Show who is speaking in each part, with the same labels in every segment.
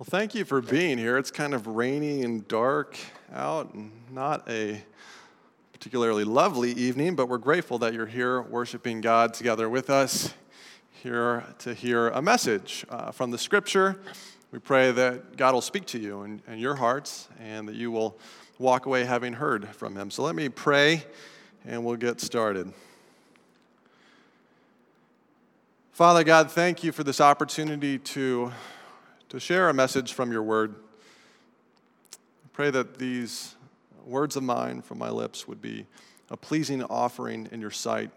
Speaker 1: Well, thank you for being here. It's kind of rainy and dark out, and not a particularly lovely evening, but we're grateful that you're here worshiping God together with us, here to hear a message uh, from the scripture. We pray that God will speak to you and, and your hearts, and that you will walk away having heard from Him. So let me pray, and we'll get started. Father God, thank you for this opportunity to to share a message from your word. I pray that these words of mine from my lips would be a pleasing offering in your sight.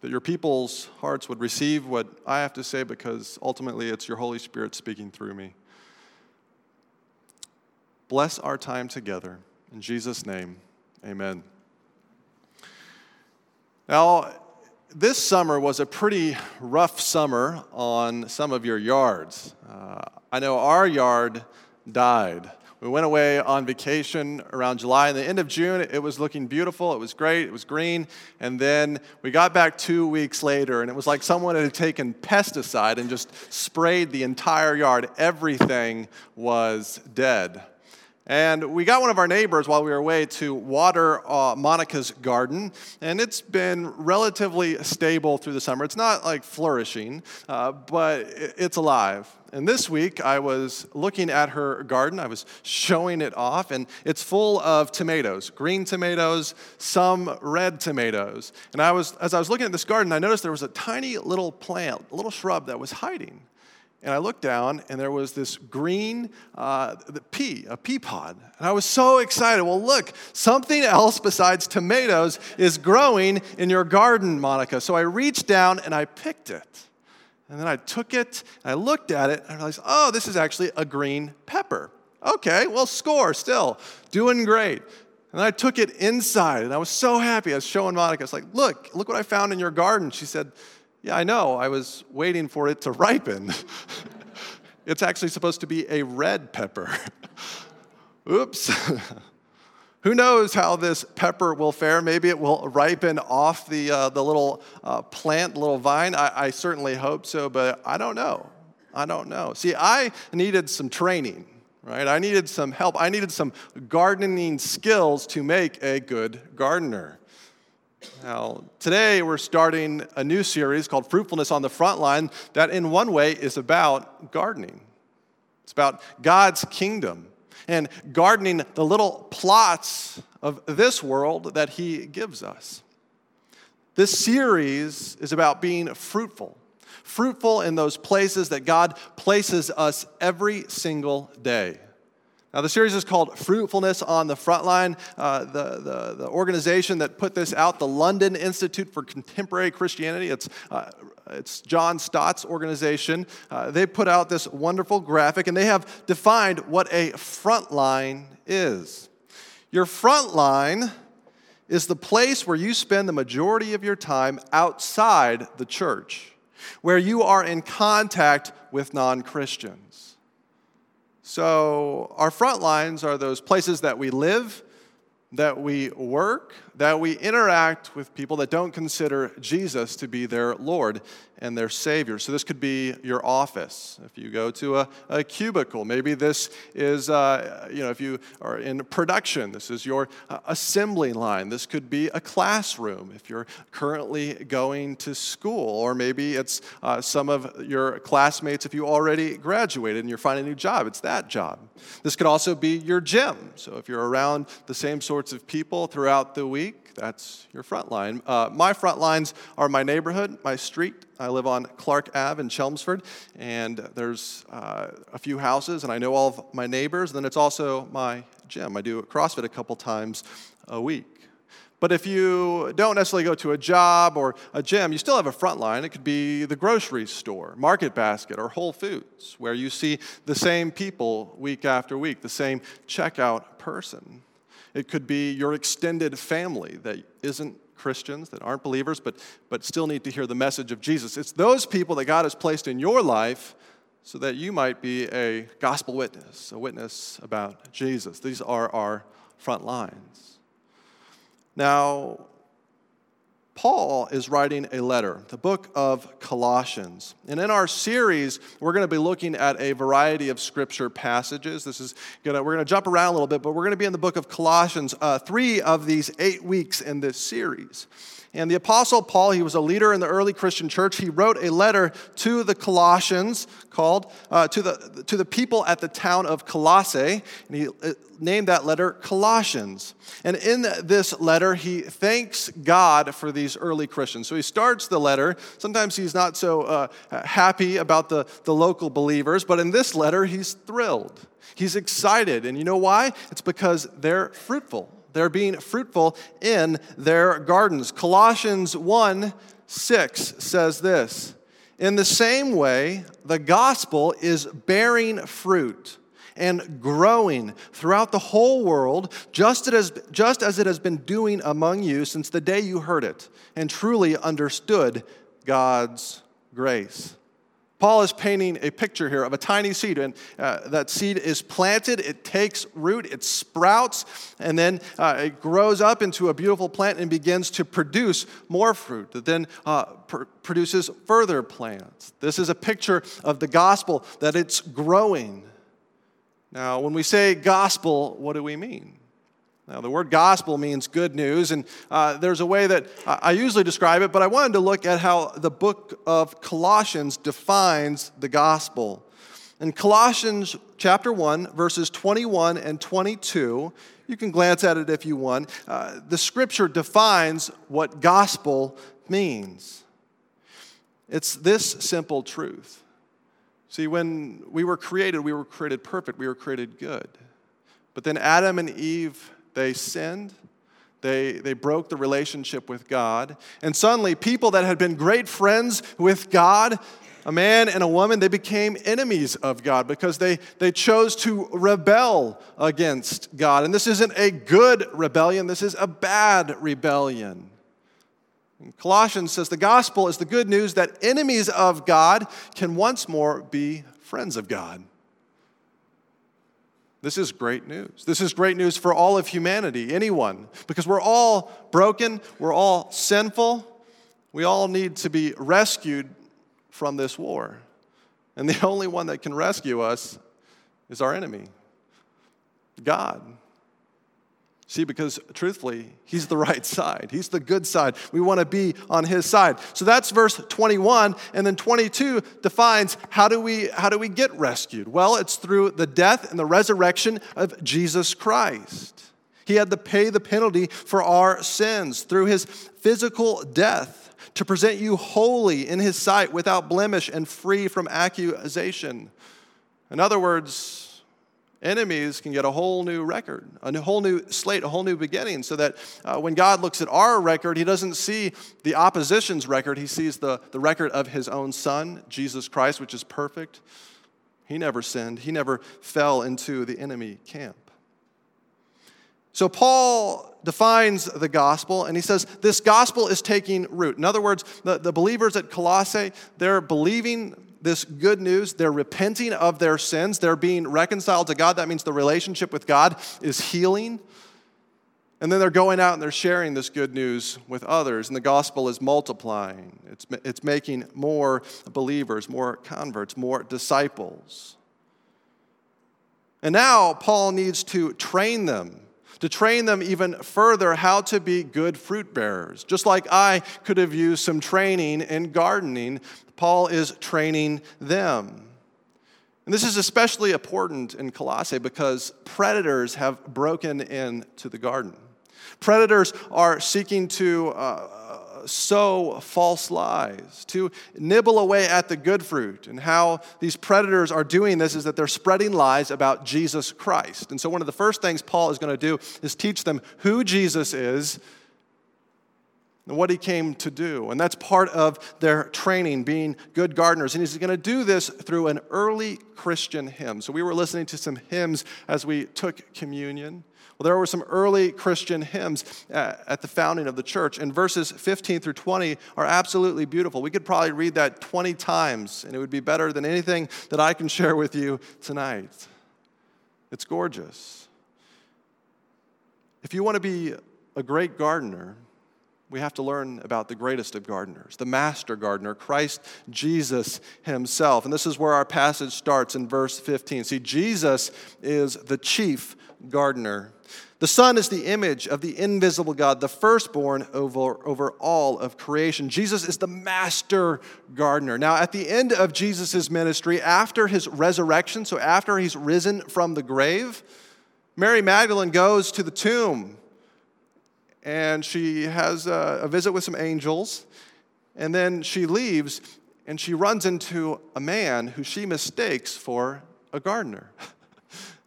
Speaker 1: That your people's hearts would receive what I have to say because ultimately it's your Holy Spirit speaking through me. Bless our time together. In Jesus' name, amen. Now, this summer was a pretty rough summer on some of your yards. Uh, I know our yard died. We went away on vacation around July. and the end of June, it was looking beautiful. It was great. It was green. And then we got back two weeks later, and it was like someone had taken pesticide and just sprayed the entire yard. Everything was dead. And we got one of our neighbors while we were away to water uh, Monica's garden, and it's been relatively stable through the summer. It's not like flourishing, uh, but it's alive. And this week, I was looking at her garden. I was showing it off, and it's full of tomatoes green tomatoes, some red tomatoes. And I was, as I was looking at this garden, I noticed there was a tiny little plant, a little shrub that was hiding. And I looked down, and there was this green uh, pea, a pea pod. And I was so excited. Well, look, something else besides tomatoes is growing in your garden, Monica. So I reached down and I picked it. And then I took it, and I looked at it, and I realized, oh, this is actually a green pepper. Okay, well, score still. Doing great. And I took it inside, and I was so happy. I was showing Monica, I was like, look, look what I found in your garden. She said, yeah, I know. I was waiting for it to ripen. it's actually supposed to be a red pepper. Oops. Who knows how this pepper will fare? Maybe it will ripen off the, uh, the little uh, plant, little vine. I, I certainly hope so, but I don't know. I don't know. See, I needed some training, right? I needed some help. I needed some gardening skills to make a good gardener. Now, today we're starting a new series called Fruitfulness on the Frontline that, in one way, is about gardening. It's about God's kingdom and gardening the little plots of this world that He gives us. This series is about being fruitful, fruitful in those places that God places us every single day. Now, the series is called Fruitfulness on the Frontline. Uh, the, the, the, organization that put this out, the London Institute for Contemporary Christianity, it's, uh, it's John Stott's organization. Uh, they put out this wonderful graphic and they have defined what a frontline is. Your frontline is the place where you spend the majority of your time outside the church, where you are in contact with non Christians. So, our front lines are those places that we live, that we work, that we interact with people that don't consider Jesus to be their Lord and their Savior. So, this could be your office. If you go to a, a cubicle, maybe this is, uh, you know, if you are in production, this is your uh, assembly line. This could be a classroom if you're currently going to school, or maybe it's uh, some of your classmates if you already graduated and you're finding a new job. It's that job. This could also be your gym. So, if you're around the same sorts of people throughout the week, week, that's your front line. Uh, my front lines are my neighborhood, my street. I live on Clark Ave in Chelmsford, and there's uh, a few houses, and I know all of my neighbors. And then it's also my gym. I do CrossFit a couple times a week. But if you don't necessarily go to a job or a gym, you still have a front line. It could be the grocery store, Market Basket, or Whole Foods, where you see the same people week after week, the same checkout person. It could be your extended family that isn't Christians, that aren't believers, but, but still need to hear the message of Jesus. It's those people that God has placed in your life so that you might be a gospel witness, a witness about Jesus. These are our front lines. Now, Paul is writing a letter, the book of Colossians. And in our series, we're going to be looking at a variety of scripture passages. This is gonna, we're going to jump around a little bit, but we're going to be in the book of Colossians, uh, three of these eight weeks in this series. And the Apostle Paul, he was a leader in the early Christian church. He wrote a letter to the Colossians called uh, to, the, to the people at the town of Colossae. And he uh, named that letter Colossians. And in this letter, he thanks God for these early Christians. So he starts the letter. Sometimes he's not so uh, happy about the, the local believers, but in this letter, he's thrilled. He's excited. And you know why? It's because they're fruitful. They're being fruitful in their gardens. Colossians 1 6 says this In the same way, the gospel is bearing fruit and growing throughout the whole world, just as, just as it has been doing among you since the day you heard it and truly understood God's grace. Paul is painting a picture here of a tiny seed, and uh, that seed is planted, it takes root, it sprouts, and then uh, it grows up into a beautiful plant and begins to produce more fruit that then uh, pr- produces further plants. This is a picture of the gospel that it's growing. Now, when we say gospel, what do we mean? Now, the word gospel means good news, and uh, there's a way that I usually describe it, but I wanted to look at how the book of Colossians defines the gospel. In Colossians chapter 1, verses 21 and 22, you can glance at it if you want, uh, the scripture defines what gospel means. It's this simple truth. See, when we were created, we were created perfect, we were created good. But then Adam and Eve they sinned. They, they broke the relationship with God. And suddenly, people that had been great friends with God, a man and a woman, they became enemies of God because they, they chose to rebel against God. And this isn't a good rebellion, this is a bad rebellion. And Colossians says the gospel is the good news that enemies of God can once more be friends of God. This is great news. This is great news for all of humanity, anyone, because we're all broken, we're all sinful, we all need to be rescued from this war. And the only one that can rescue us is our enemy, God. See, because truthfully, he's the right side. He's the good side. We want to be on his side. So that's verse 21. And then 22 defines how do we, how do we get rescued? Well, it's through the death and the resurrection of Jesus Christ. He had to pay the penalty for our sins through his physical death to present you holy in his sight without blemish and free from accusation. In other words, enemies can get a whole new record, a whole new slate, a whole new beginning, so that uh, when God looks at our record, he doesn't see the opposition's record. He sees the, the record of his own son, Jesus Christ, which is perfect. He never sinned, he never fell into the enemy camp. So, Paul defines the gospel and he says this gospel is taking root. In other words, the, the believers at Colossae, they're believing this good news. They're repenting of their sins. They're being reconciled to God. That means the relationship with God is healing. And then they're going out and they're sharing this good news with others, and the gospel is multiplying. It's, it's making more believers, more converts, more disciples. And now Paul needs to train them, to train them even further how to be good fruit bearers. Just like I could have used some training in gardening Paul is training them. And this is especially important in Colossae because predators have broken into the garden. Predators are seeking to uh, sow false lies, to nibble away at the good fruit. And how these predators are doing this is that they're spreading lies about Jesus Christ. And so, one of the first things Paul is going to do is teach them who Jesus is and what he came to do. And that's part of their training, being good gardeners. And he's going to do this through an early Christian hymn. So we were listening to some hymns as we took communion. Well, there were some early Christian hymns uh, at the founding of the church, and verses 15 through 20 are absolutely beautiful. We could probably read that 20 times, and it would be better than anything that I can share with you tonight. It's gorgeous. If you want to be a great gardener, we have to learn about the greatest of gardeners, the master gardener, Christ Jesus himself. And this is where our passage starts in verse 15. See, Jesus is the chief gardener. The Son is the image of the invisible God, the firstborn over, over all of creation. Jesus is the master gardener. Now, at the end of Jesus' ministry, after his resurrection, so after he's risen from the grave, Mary Magdalene goes to the tomb and she has a, a visit with some angels. And then she leaves and she runs into a man who she mistakes for a gardener.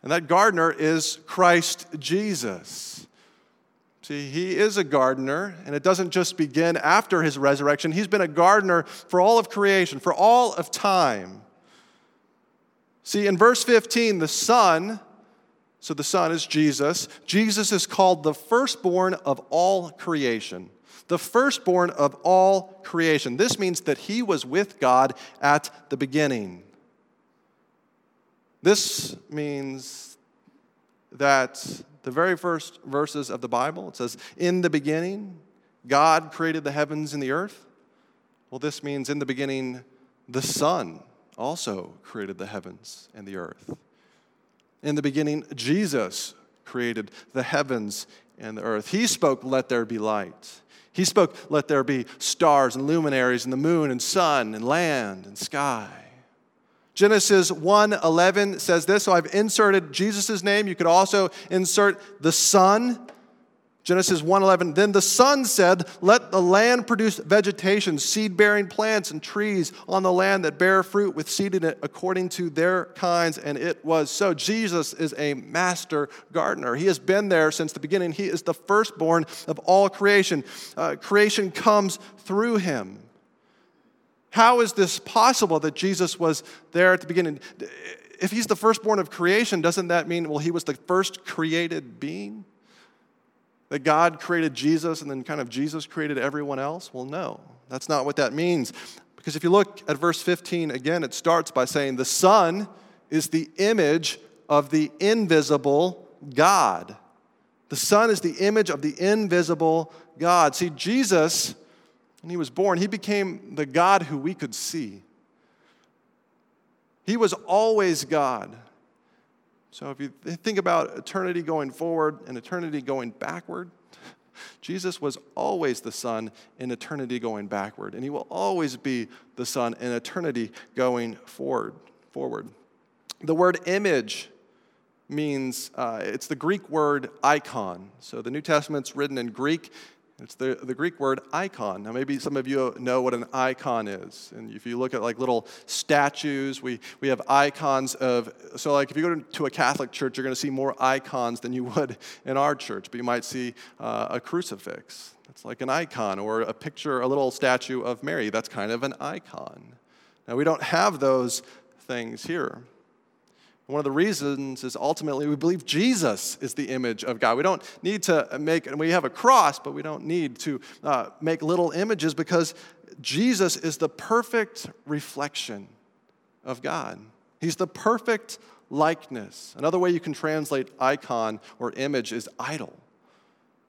Speaker 1: and that gardener is Christ Jesus. See, he is a gardener, and it doesn't just begin after his resurrection. He's been a gardener for all of creation, for all of time. See, in verse 15, the Son so the Son is Jesus. Jesus is called the firstborn of all creation. The firstborn of all creation. This means that he was with God at the beginning. This means that the very first verses of the Bible, it says, In the beginning, God created the heavens and the earth. Well, this means in the beginning, the Son also created the heavens and the earth. In the beginning, Jesus created the heavens and the earth. He spoke, Let there be light. He spoke, Let there be stars and luminaries and the moon and sun and land and sky. Genesis 1:11 says this, so I've inserted Jesus' name. You could also insert the Son Genesis 1:11 Then the Son said, "Let the land produce vegetation, seed-bearing plants and trees on the land that bear fruit with seed in it according to their kinds." And it was so. Jesus is a master gardener. He has been there since the beginning. He is the firstborn of all creation. Uh, creation comes through him. How is this possible that Jesus was there at the beginning? If he's the firstborn of creation, doesn't that mean well he was the first created being? That God created Jesus and then kind of Jesus created everyone else? Well, no, that's not what that means. Because if you look at verse 15 again, it starts by saying, The Son is the image of the invisible God. The Son is the image of the invisible God. See, Jesus, when he was born, he became the God who we could see. He was always God. So if you think about eternity going forward and eternity going backward, Jesus was always the Son in eternity going backward, and he will always be the Son in eternity going forward. forward. The word image means uh, it's the Greek word icon. So the New Testament's written in Greek, it's the, the Greek word icon. Now, maybe some of you know what an icon is. And if you look at like little statues, we, we have icons of, so like if you go to a Catholic church, you're going to see more icons than you would in our church. But you might see uh, a crucifix. That's like an icon, or a picture, a little statue of Mary. That's kind of an icon. Now, we don't have those things here. One of the reasons is ultimately we believe Jesus is the image of God. We don't need to make, and we have a cross, but we don't need to uh, make little images because Jesus is the perfect reflection of God. He's the perfect likeness. Another way you can translate icon or image is idol.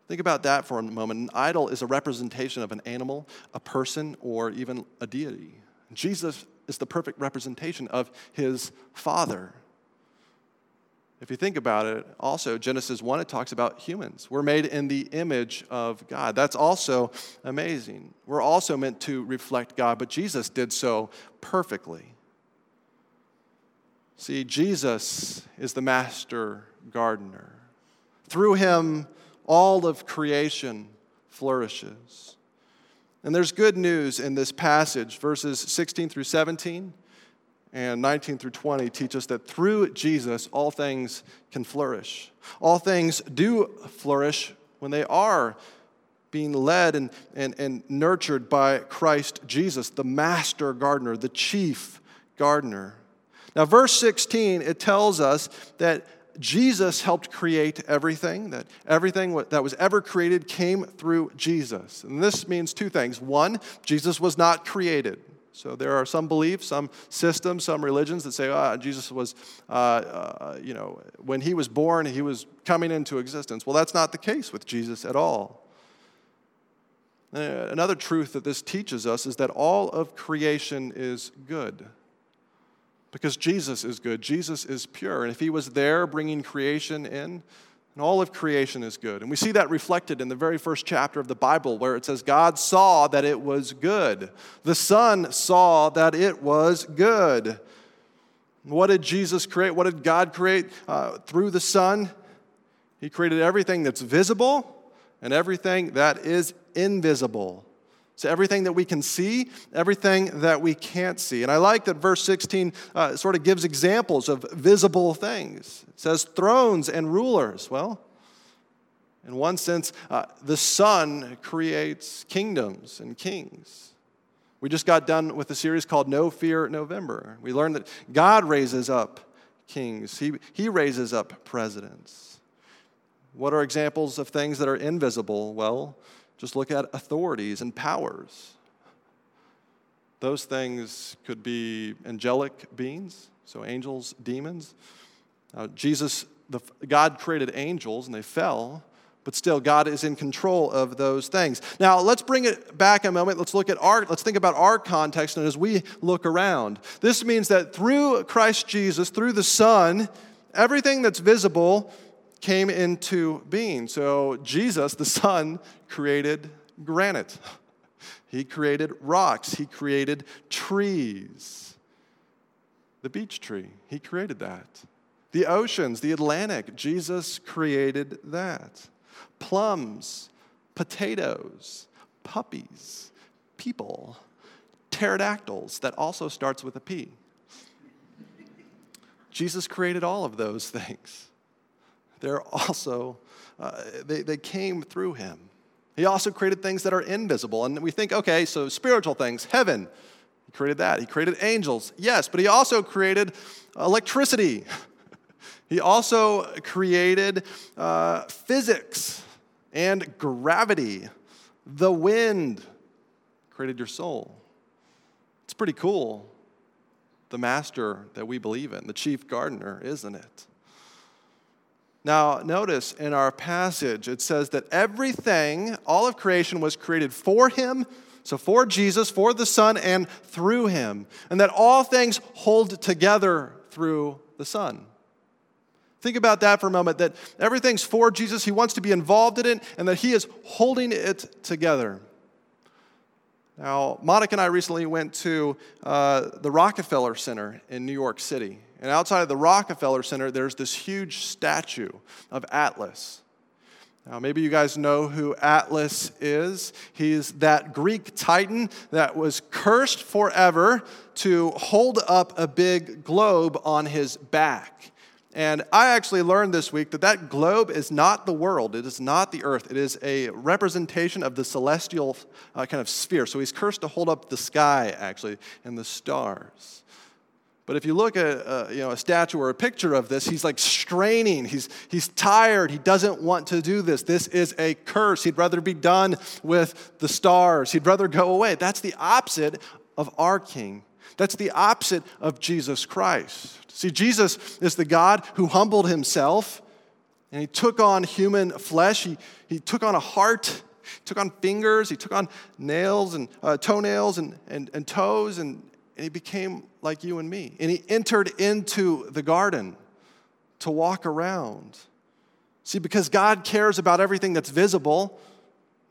Speaker 1: Think about that for a moment. An idol is a representation of an animal, a person, or even a deity. Jesus is the perfect representation of his Father. If you think about it, also, Genesis 1, it talks about humans. We're made in the image of God. That's also amazing. We're also meant to reflect God, but Jesus did so perfectly. See, Jesus is the master gardener. Through him, all of creation flourishes. And there's good news in this passage, verses 16 through 17 and 19 through 20 teach us that through Jesus, all things can flourish. All things do flourish when they are being led and, and, and nurtured by Christ Jesus, the master gardener, the chief gardener. Now, verse 16, it tells us that Jesus helped create everything, that everything that was ever created came through Jesus. And this means two things. One, Jesus was not created. So there are some beliefs, some systems, some religions that say, ah, Jesus was, uh, uh, you know, when he was born, he was coming into existence. Well, that's not the case with Jesus at all. Uh, another truth that this teaches us is that all of creation is good. Because Jesus is good, Jesus is pure. And if he was there bringing creation in, and all of creation is good. And we see that reflected in the very first chapter of the Bible where it says, God saw that it was good. The Son saw that it was good. What did Jesus create? What did God create uh, through the Son? He created everything that's visible and everything that is invisible. So, everything that we can see, everything that we can't see. And I like that verse 16 uh, sort of gives examples of visible things. It says thrones and rulers. Well, in one sense, uh, the Son creates kingdoms and kings. We just got done with a series called No Fear November. We learned that God raises up kings, He, he raises up presidents. What are examples of things that are invisible? Well, just look at authorities and powers. Those things could be angelic beings, so angels, demons. Uh, Jesus, the, God created angels and they fell, but still God is in control of those things. Now let's bring it back a moment. Let's look at our, let's think about our context and as we look around. This means that through Christ Jesus, through the Son, everything that's visible came into being. So Jesus, the Son, created granite, He created rocks, He created trees. The beech tree, He created that. The oceans, the Atlantic, Jesus created that. Plums, potatoes, puppies, people, pterodactyls, that also starts with a P. Jesus created all of those things they're also, uh, they, they came through him. He also created things that are invisible. And we think, okay, so spiritual things, heaven, he created that. He created angels, yes, but he also created electricity. he also created uh, physics and gravity, the wind, created your soul. It's pretty cool. The master that we believe in, the chief gardener, isn't it? Now, notice in our passage, it says that everything, all of creation, was created for him, so for Jesus, for the Son, and through him, and that all things hold together through the Son. Think about that for a moment that everything's for Jesus, he wants to be involved in it, and that he is holding it together. Now, Monica and I recently went to uh, the Rockefeller Center in New York City. And outside of the Rockefeller Center, there's this huge statue of Atlas. Now, maybe you guys know who Atlas is. He's that Greek titan that was cursed forever to hold up a big globe on his back. And I actually learned this week that that globe is not the world, it is not the earth. It is a representation of the celestial uh, kind of sphere. So he's cursed to hold up the sky, actually, and the stars. But if you look at uh, you know, a statue or a picture of this, he's like straining. He's, he's tired. He doesn't want to do this. This is a curse. He'd rather be done with the stars. He'd rather go away. That's the opposite of our King. That's the opposite of Jesus Christ. See, Jesus is the God who humbled himself and he took on human flesh. He, he took on a heart, he took on fingers, he took on nails and uh, toenails and, and, and toes, and, and he became like you and me. And he entered into the garden to walk around. See, because God cares about everything that's visible,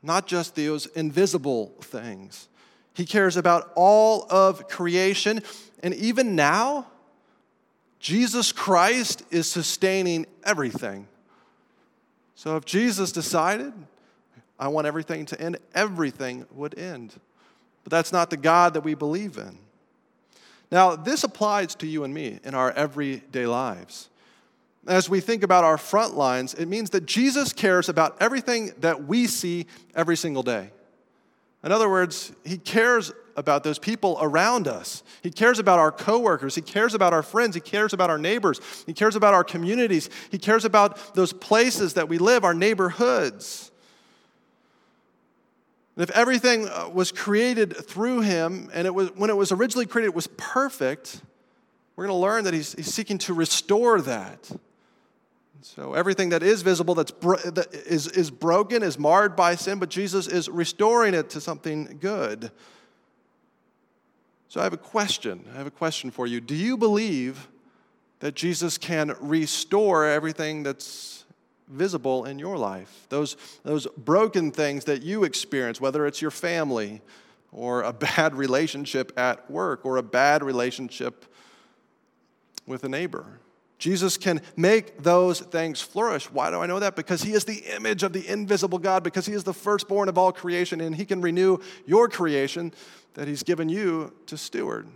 Speaker 1: not just those invisible things. He cares about all of creation. And even now, Jesus Christ is sustaining everything. So if Jesus decided, I want everything to end, everything would end. But that's not the God that we believe in. Now, this applies to you and me in our everyday lives. As we think about our front lines, it means that Jesus cares about everything that we see every single day. In other words, he cares about those people around us. He cares about our coworkers. He cares about our friends. He cares about our neighbors. He cares about our communities. He cares about those places that we live, our neighborhoods. And if everything uh, was created through him, and it was, when it was originally created, it was perfect, we're going to learn that he's, he's seeking to restore that. So everything that is visible that's bro- that is, is broken, is marred by sin, but Jesus is restoring it to something good. So I have a question. I have a question for you. Do you believe that Jesus can restore everything that's visible in your life? Those, those broken things that you experience, whether it's your family or a bad relationship at work or a bad relationship with a neighbor. Jesus can make those things flourish. Why do I know that? Because he is the image of the invisible God, because he is the firstborn of all creation, and he can renew your creation that he's given you to steward.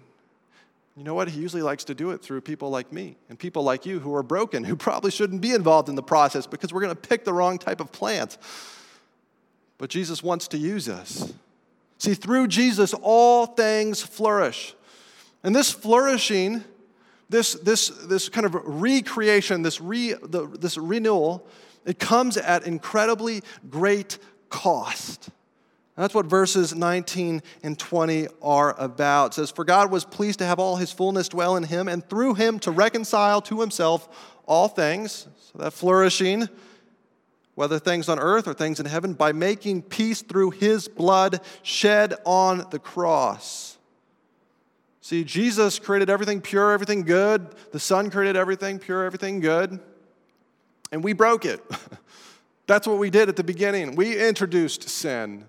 Speaker 1: You know what? He usually likes to do it through people like me and people like you who are broken, who probably shouldn't be involved in the process because we're going to pick the wrong type of plant. But Jesus wants to use us. See, through Jesus, all things flourish. And this flourishing this, this, this kind of recreation, this, re, the, this renewal, it comes at incredibly great cost. That's what verses 19 and 20 are about. It says, For God was pleased to have all his fullness dwell in him, and through him to reconcile to himself all things, so that flourishing, whether things on earth or things in heaven, by making peace through his blood shed on the cross. See, Jesus created everything pure, everything good. The Son created everything pure, everything good. And we broke it. That's what we did at the beginning. We introduced sin.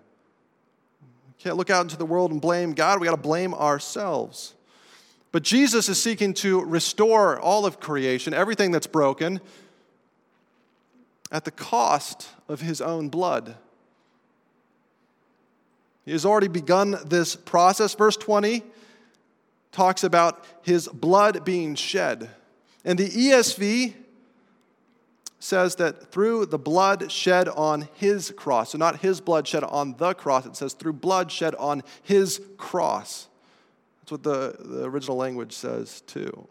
Speaker 1: Can't look out into the world and blame God. We got to blame ourselves. But Jesus is seeking to restore all of creation, everything that's broken, at the cost of his own blood. He has already begun this process. Verse 20 talks about his blood being shed. And the ESV says that through the blood shed on his cross, so not his blood shed on the cross, it says through blood shed on his cross. That's what the, the original language says too.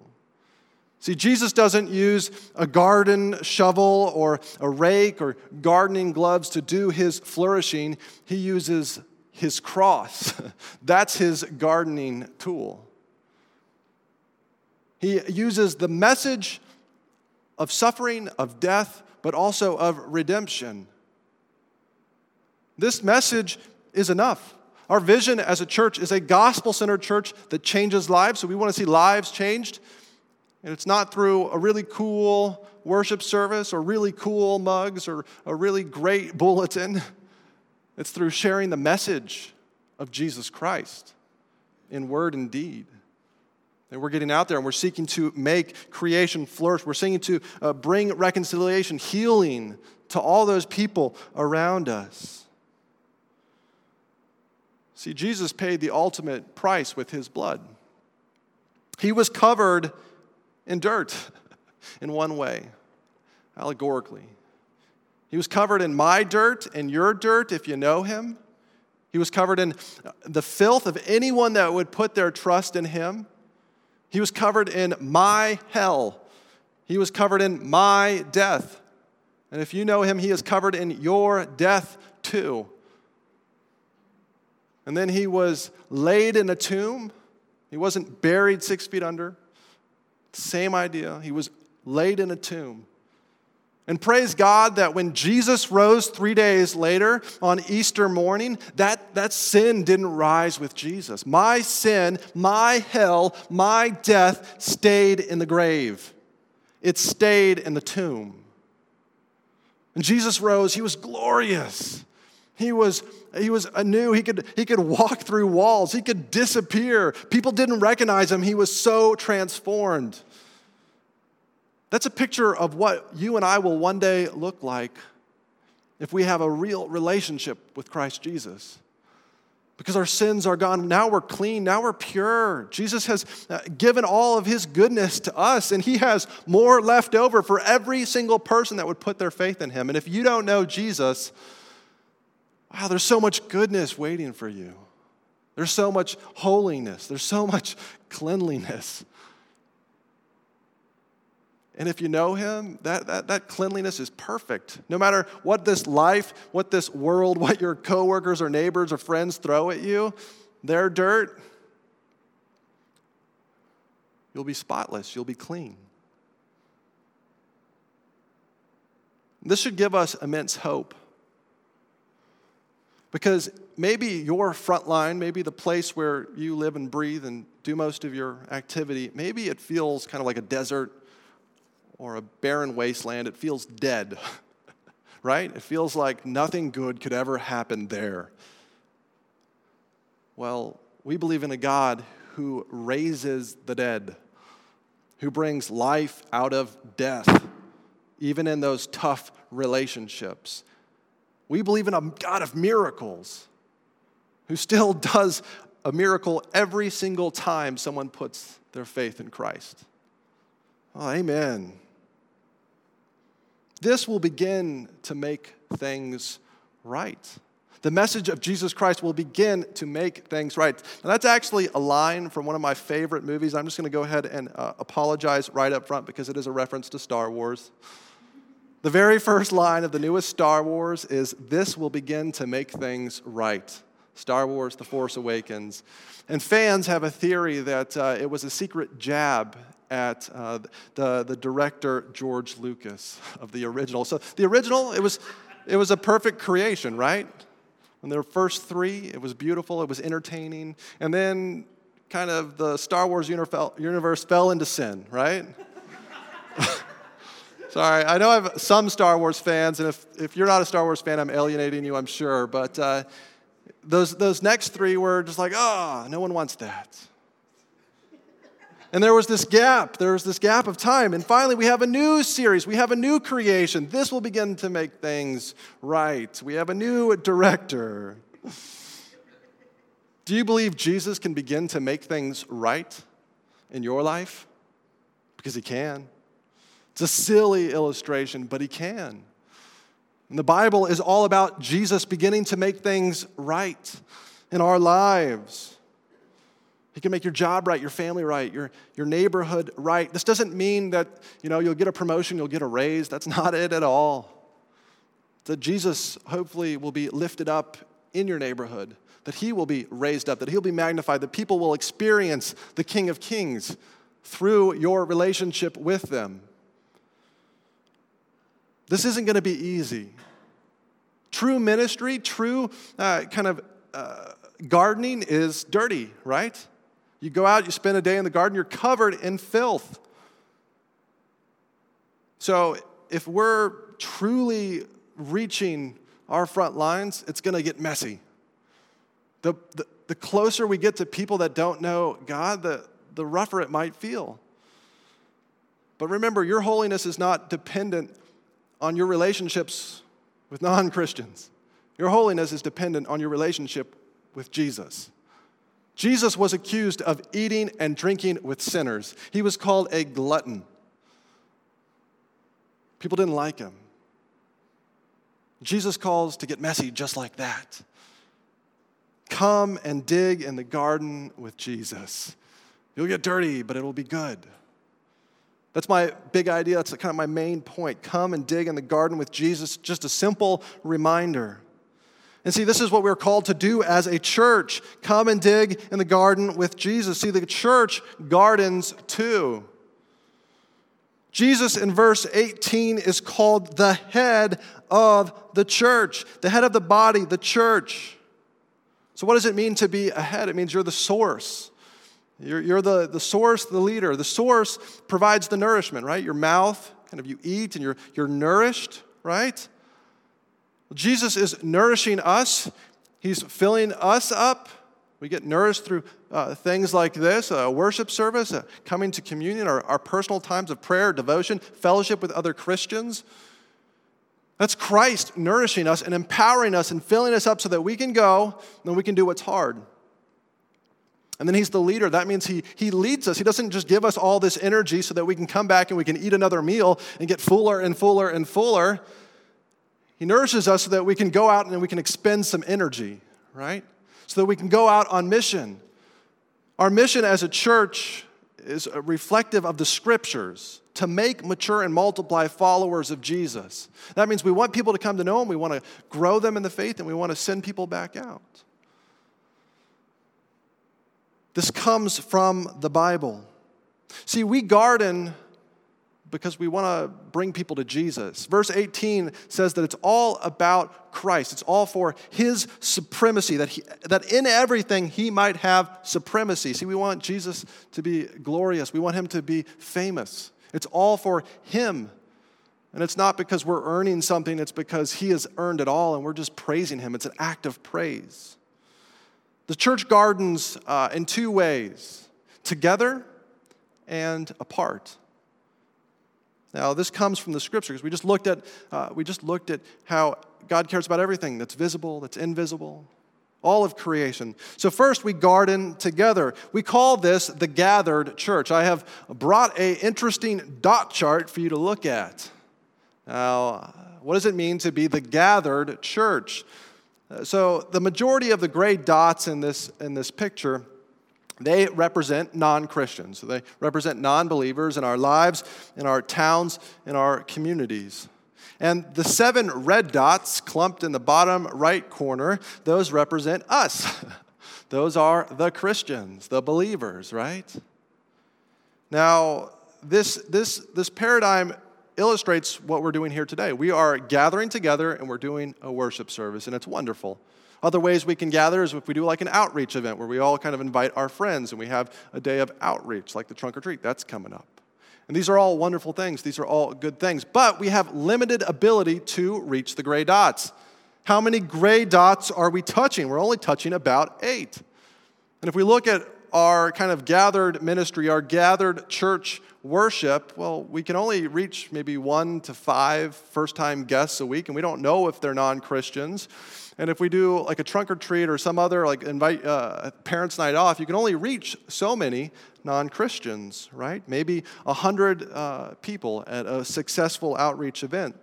Speaker 1: See, Jesus doesn't use a garden shovel or a rake or gardening gloves to do his flourishing. He uses his cross. That's his gardening tool. He uses the message of suffering, of death, but also of redemption. This message is enough. Our vision as a church is a gospel centered church that changes lives. So we want to see lives changed. And it's not through a really cool worship service or really cool mugs or a really great bulletin. It's through sharing the message of Jesus Christ in word and deed. And we're getting out there and we're seeking to make creation flourish. We're seeking to uh, bring reconciliation, healing to all those people around us. See, Jesus paid the ultimate price with his blood. He was covered in dirt in one way, allegorically. He was covered in my dirt and your dirt if you know him. He was covered in the filth of anyone that would put their trust in him. He was covered in my hell. He was covered in my death. And if you know him, he is covered in your death too. And then he was laid in a tomb. He wasn't buried six feet under. Same idea. He was laid in a tomb. And praise God that when Jesus rose three days later on Easter morning, that, that sin didn't rise with Jesus. My sin, my hell, my death stayed in the grave, it stayed in the tomb. And Jesus rose, he was glorious. He was, he was anew. He could, he could walk through walls. He could disappear. People didn't recognize him. He was so transformed. That's a picture of what you and I will one day look like if we have a real relationship with Christ Jesus. Because our sins are gone. Now we're clean. Now we're pure. Jesus has uh, given all of his goodness to us, and he has more left over for every single person that would put their faith in him. And if you don't know Jesus, wow, there's so much goodness waiting for you. There's so much holiness. There's so much cleanliness. And if you know him, that, that, that cleanliness is perfect. No matter what this life, what this world, what your coworkers or neighbors or friends throw at you, their dirt, you'll be spotless, you'll be clean. This should give us immense hope. Because maybe your front line, maybe the place where you live and breathe and do most of your activity, maybe it feels kind of like a desert or a barren wasteland. It feels dead, right? It feels like nothing good could ever happen there. Well, we believe in a God who raises the dead, who brings life out of death, even in those tough relationships. We believe in a God of miracles who still does a miracle every single time someone puts their faith in Christ. Oh, amen. This will begin to make things right. The message of Jesus Christ will begin to make things right. Now, that's actually a line from one of my favorite movies. I'm just going to go ahead and uh, apologize right up front because it is a reference to Star Wars. The very first line of the newest Star Wars is This will begin to make things right. Star Wars The Force Awakens. And fans have a theory that uh, it was a secret jab at uh, the, the director George Lucas of the original. So the original, it was, it was a perfect creation, right? When there were first three, it was beautiful, it was entertaining. And then kind of the Star Wars universe fell into sin, right? Sorry, I know I have some Star Wars fans, and if, if you're not a Star Wars fan, I'm alienating you, I'm sure. But uh, those, those next three were just like, oh, no one wants that. And there was this gap. There was this gap of time. And finally, we have a new series. We have a new creation. This will begin to make things right. We have a new director. Do you believe Jesus can begin to make things right in your life? Because he can. It's a silly illustration, but he can. And the Bible is all about Jesus beginning to make things right in our lives. He can make your job right, your family right, your, your neighborhood right. This doesn't mean that you know, you'll get a promotion, you'll get a raise. That's not it at all. That Jesus hopefully will be lifted up in your neighborhood, that he will be raised up, that he'll be magnified, that people will experience the King of Kings through your relationship with them. This isn't going to be easy. True ministry, true uh, kind of uh, gardening is dirty, right? You go out, you spend a day in the garden, you're covered in filth. So if we're truly reaching our front lines, it's going to get messy. The, the, the, closer we get to people that don't know God, the, the rougher it might feel. But remember, your holiness is not dependent on your relationships with non Christians. Your holiness is dependent on your relationship with Jesus. Jesus was accused of eating and drinking with sinners. He was called a glutton. People didn't like him. Jesus calls to get messy just like that. Come and dig in the garden with Jesus. You'll get dirty, but it'll be good. That's my big idea. That's kind of my main point. Come and dig in the garden with Jesus. Just a simple reminder. And see, this is what we're called to do as a church. Come and dig in the garden with Jesus. See, the church gardens too. Jesus in verse 18 is called the head of the church, the head of the body, the church. So, what does it mean to be a head? It means you're the source. You're, you're the, the source, the leader. The source provides the nourishment, right? Your mouth, kind of you eat and you're, you're nourished, right? Jesus is nourishing us, He's filling us up. We get nourished through uh, things like this a worship service, uh, coming to communion, our, our personal times of prayer, devotion, fellowship with other Christians. That's Christ nourishing us and empowering us and filling us up so that we can go and we can do what's hard. And then he's the leader. That means he, he leads us. He doesn't just give us all this energy so that we can come back and we can eat another meal and get fuller and fuller and fuller. He nourishes us so that we can go out and we can expend some energy, right? So that we can go out on mission. Our mission as a church is reflective of the scriptures to make mature and multiply followers of Jesus. That means we want people to come to know him, we want to grow them in the faith, and we want to send people back out. This comes from the Bible. See, we garden because we want to bring people to Jesus. Verse 18 says that it's all about Christ. It's all for his supremacy, that, he, that in everything he might have supremacy. See, we want Jesus to be glorious, we want him to be famous. It's all for him. And it's not because we're earning something, it's because he has earned it all and we're just praising him. It's an act of praise. The church gardens uh, in two ways together and apart. Now, this comes from the scriptures. We just looked at, uh, we just looked at how God cares about everything that's visible, that's invisible, all of creation. So, first, we garden together. We call this the gathered church. I have brought a interesting dot chart for you to look at. Now, what does it mean to be the gathered church? So, the majority of the gray dots in this, in this picture they represent non Christians. They represent non believers in our lives, in our towns, in our communities. And the seven red dots clumped in the bottom right corner, those represent us. those are the Christians, the believers, right? Now, this, this, this paradigm illustrates what we're doing here today. We are gathering together and we're doing a worship service, and it's wonderful. Other ways we can gather is if we do like an outreach event where we all kind of invite our friends and we have a day of outreach, like the trunk or treat. That's coming up. And these are all wonderful things. These are all good things. But we have limited ability to reach the gray dots. How many gray dots are we touching? We're only touching about eight. And if we look at our kind of gathered ministry, our gathered church worship, well, we can only reach maybe one to five first time guests a week, and we don't know if they're non Christians. And if we do like a trunk or treat or some other like invite uh, parents' night off, you can only reach so many non Christians, right? Maybe 100 uh, people at a successful outreach event.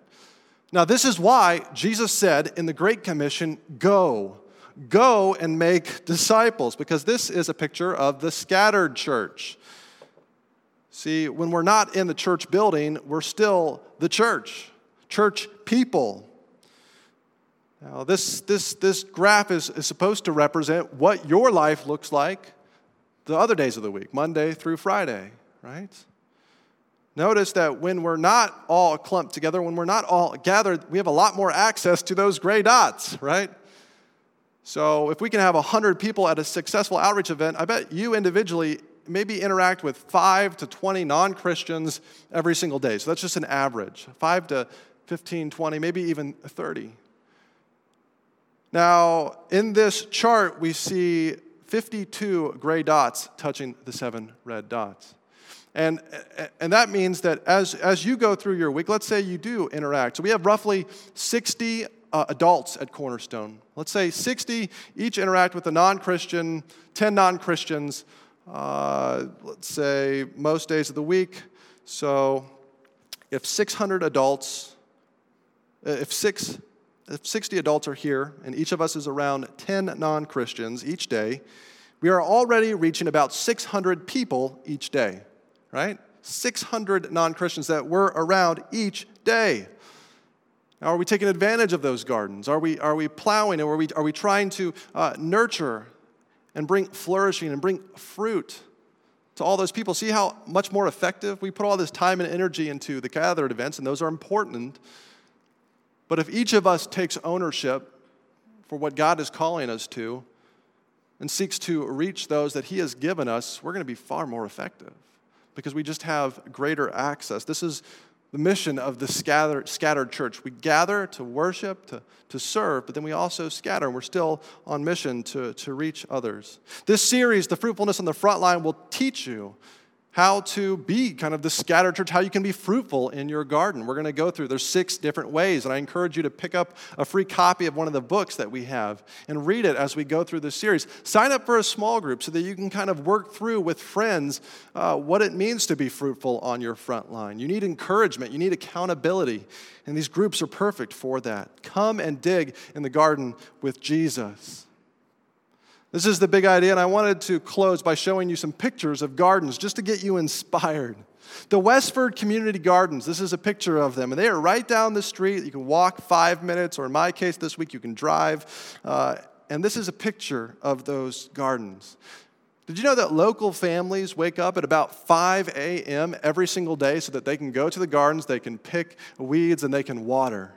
Speaker 1: Now, this is why Jesus said in the Great Commission, go. Go and make disciples, because this is a picture of the scattered church. See, when we're not in the church building, we're still the church, church people. Now, this, this, this graph is, is supposed to represent what your life looks like the other days of the week, Monday through Friday, right? Notice that when we're not all clumped together, when we're not all gathered, we have a lot more access to those gray dots, right? So if we can have 100 people at a successful outreach event, I bet you individually maybe interact with 5 to 20 non Christians every single day. So that's just an average 5 to 15, 20, maybe even 30. Now, in this chart, we see 52 gray dots touching the seven red dots. And, and that means that as, as you go through your week, let's say you do interact. So we have roughly 60 uh, adults at Cornerstone. Let's say 60 each interact with a non Christian, 10 non Christians, uh, let's say most days of the week. So if 600 adults, if six if 60 adults are here and each of us is around 10 non Christians each day, we are already reaching about 600 people each day, right? 600 non Christians that we're around each day. Now, are we taking advantage of those gardens? Are we, are we plowing or are we, are we trying to uh, nurture and bring flourishing and bring fruit to all those people? See how much more effective we put all this time and energy into the gathered events, and those are important. But if each of us takes ownership for what God is calling us to and seeks to reach those that He has given us, we're going to be far more effective because we just have greater access. This is the mission of the scattered, scattered church. We gather to worship, to, to serve, but then we also scatter, and we're still on mission to, to reach others. This series, The Fruitfulness on the Front Line, will teach you how to be kind of the scattered church, how you can be fruitful in your garden. We're going to go through, there's six different ways, and I encourage you to pick up a free copy of one of the books that we have and read it as we go through this series. Sign up for a small group so that you can kind of work through with friends uh, what it means to be fruitful on your front line. You need encouragement, you need accountability, and these groups are perfect for that. Come and dig in the garden with Jesus. This is the big idea, and I wanted to close by showing you some pictures of gardens just to get you inspired. The Westford Community Gardens, this is a picture of them, and they are right down the street. You can walk five minutes, or in my case this week, you can drive. Uh, and this is a picture of those gardens. Did you know that local families wake up at about 5 a.m. every single day so that they can go to the gardens, they can pick weeds, and they can water?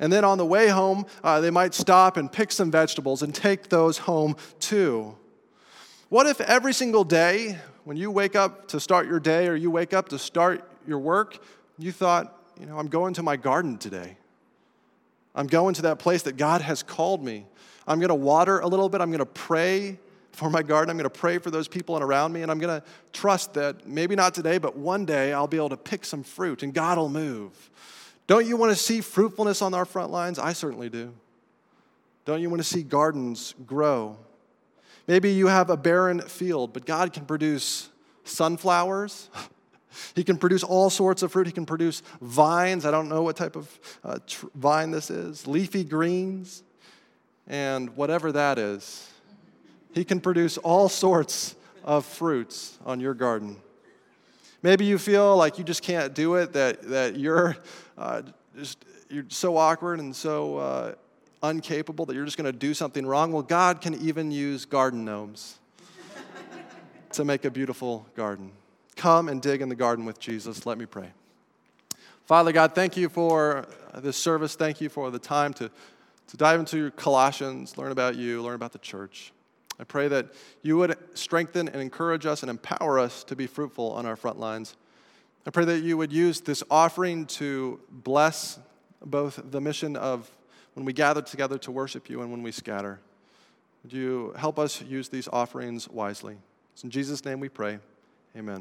Speaker 1: And then on the way home, uh, they might stop and pick some vegetables and take those home too. What if every single day, when you wake up to start your day or you wake up to start your work, you thought, you know, I'm going to my garden today. I'm going to that place that God has called me. I'm going to water a little bit. I'm going to pray for my garden. I'm going to pray for those people and around me. And I'm going to trust that maybe not today, but one day I'll be able to pick some fruit and God will move. Don't you want to see fruitfulness on our front lines? I certainly do. Don't you want to see gardens grow? Maybe you have a barren field, but God can produce sunflowers. He can produce all sorts of fruit. He can produce vines. I don't know what type of uh, tr- vine this is, leafy greens, and whatever that is. He can produce all sorts of fruits on your garden. Maybe you feel like you just can't do it, that, that you're uh, just you're so awkward and so uh, incapable that you're just going to do something wrong. Well, God can even use garden gnomes to make a beautiful garden. Come and dig in the garden with Jesus. Let me pray. Father God, thank you for this service. Thank you for the time to, to dive into Colossians, learn about you, learn about the church. I pray that you would strengthen and encourage us and empower us to be fruitful on our front lines. I pray that you would use this offering to bless both the mission of when we gather together to worship you and when we scatter. Would you help us use these offerings wisely? It's in Jesus' name we pray. Amen.